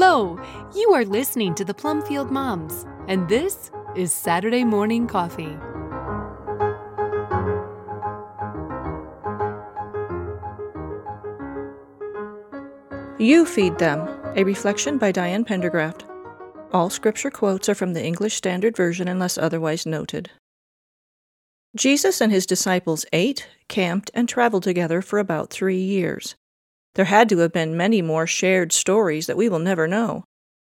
Hello! You are listening to the Plumfield Moms, and this is Saturday Morning Coffee. You Feed Them, a reflection by Diane Pendergraft. All scripture quotes are from the English Standard Version unless otherwise noted. Jesus and his disciples ate, camped, and traveled together for about three years. There had to have been many more shared stories that we will never know.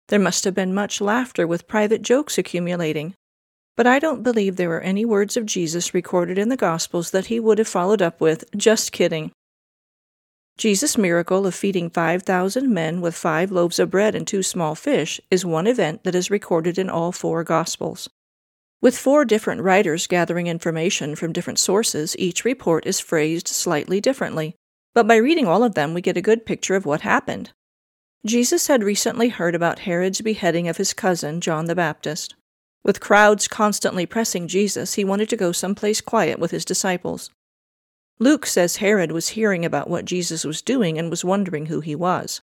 There must have been much laughter with private jokes accumulating. But I don't believe there are any words of Jesus recorded in the Gospels that he would have followed up with, just kidding. Jesus' miracle of feeding 5,000 men with five loaves of bread and two small fish is one event that is recorded in all four Gospels. With four different writers gathering information from different sources, each report is phrased slightly differently but by reading all of them, we get a good picture of what happened. Jesus had recently heard about Herod's beheading of his cousin, John the Baptist. With crowds constantly pressing Jesus, he wanted to go someplace quiet with his disciples. Luke says Herod was hearing about what Jesus was doing and was wondering who he was.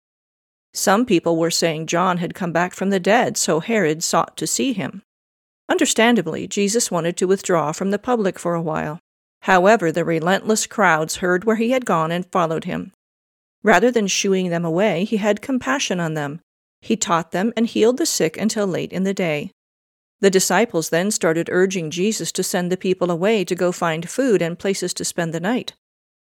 Some people were saying John had come back from the dead, so Herod sought to see him. Understandably, Jesus wanted to withdraw from the public for a while. However, the relentless crowds heard where he had gone and followed him. Rather than shooing them away, he had compassion on them. He taught them and healed the sick until late in the day. The disciples then started urging Jesus to send the people away to go find food and places to spend the night.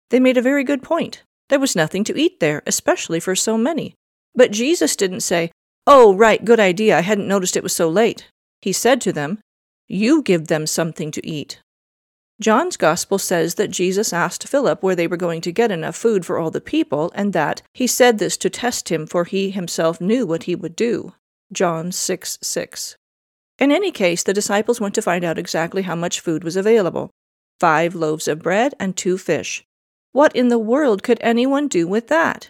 They made a very good point. There was nothing to eat there, especially for so many. But Jesus didn't say, Oh, right, good idea, I hadn't noticed it was so late. He said to them, You give them something to eat. John's Gospel says that Jesus asked Philip where they were going to get enough food for all the people, and that he said this to test him, for he himself knew what he would do. John 6 6. In any case, the disciples went to find out exactly how much food was available five loaves of bread and two fish. What in the world could anyone do with that?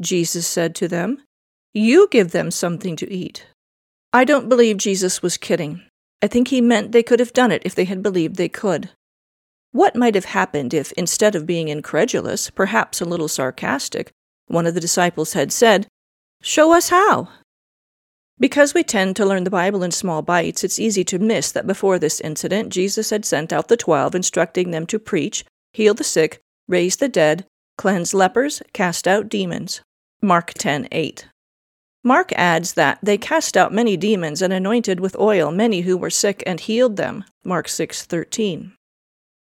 Jesus said to them, You give them something to eat. I don't believe Jesus was kidding. I think he meant they could have done it if they had believed they could. What might have happened if, instead of being incredulous, perhaps a little sarcastic, one of the disciples had said, Show us how? Because we tend to learn the Bible in small bites, it's easy to miss that before this incident, Jesus had sent out the twelve, instructing them to preach, heal the sick, raise the dead, cleanse lepers, cast out demons. Mark 10:8. Mark adds that they cast out many demons and anointed with oil many who were sick and healed them. Mark 6:13.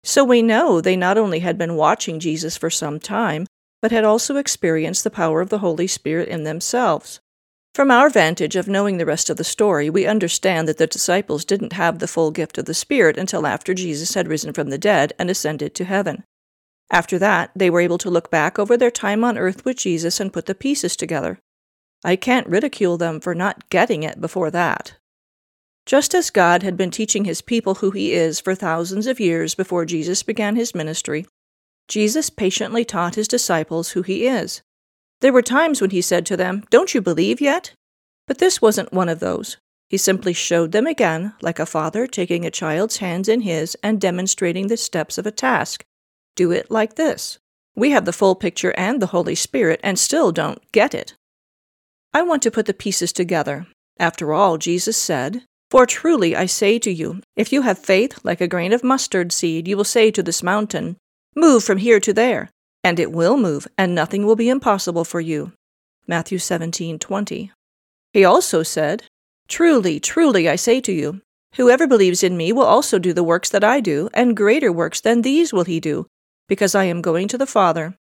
So we know they not only had been watching Jesus for some time, but had also experienced the power of the Holy Spirit in themselves. From our vantage of knowing the rest of the story, we understand that the disciples didn't have the full gift of the Spirit until after Jesus had risen from the dead and ascended to heaven. After that, they were able to look back over their time on earth with Jesus and put the pieces together. I can't ridicule them for not getting it before that. Just as God had been teaching his people who he is for thousands of years before Jesus began his ministry, Jesus patiently taught his disciples who he is. There were times when he said to them, Don't you believe yet? But this wasn't one of those. He simply showed them again, like a father taking a child's hands in his and demonstrating the steps of a task. Do it like this. We have the full picture and the Holy Spirit and still don't get it. I want to put the pieces together. After all, Jesus said, for truly I say to you, if you have faith like a grain of mustard seed, you will say to this mountain, Move from here to there, and it will move, and nothing will be impossible for you. Matthew 17:20. He also said, Truly, truly I say to you, whoever believes in me will also do the works that I do, and greater works than these will he do, because I am going to the Father.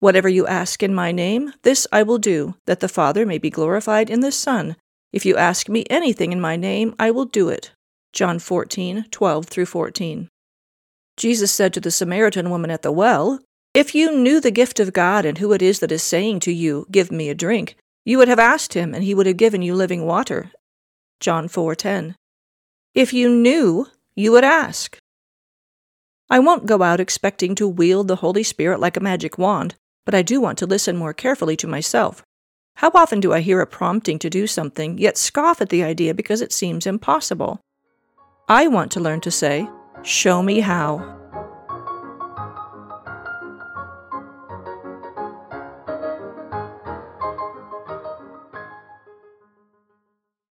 Whatever you ask in my name, this I will do, that the Father may be glorified in the Son. If you ask me anything in my name, I will do it. John 14, 12 through 14. Jesus said to the Samaritan woman at the well, If you knew the gift of God and who it is that is saying to you, Give me a drink, you would have asked him, and he would have given you living water. John 4:10. If you knew, you would ask. I won't go out expecting to wield the Holy Spirit like a magic wand, but I do want to listen more carefully to myself. How often do I hear a prompting to do something, yet scoff at the idea because it seems impossible? I want to learn to say, Show me how.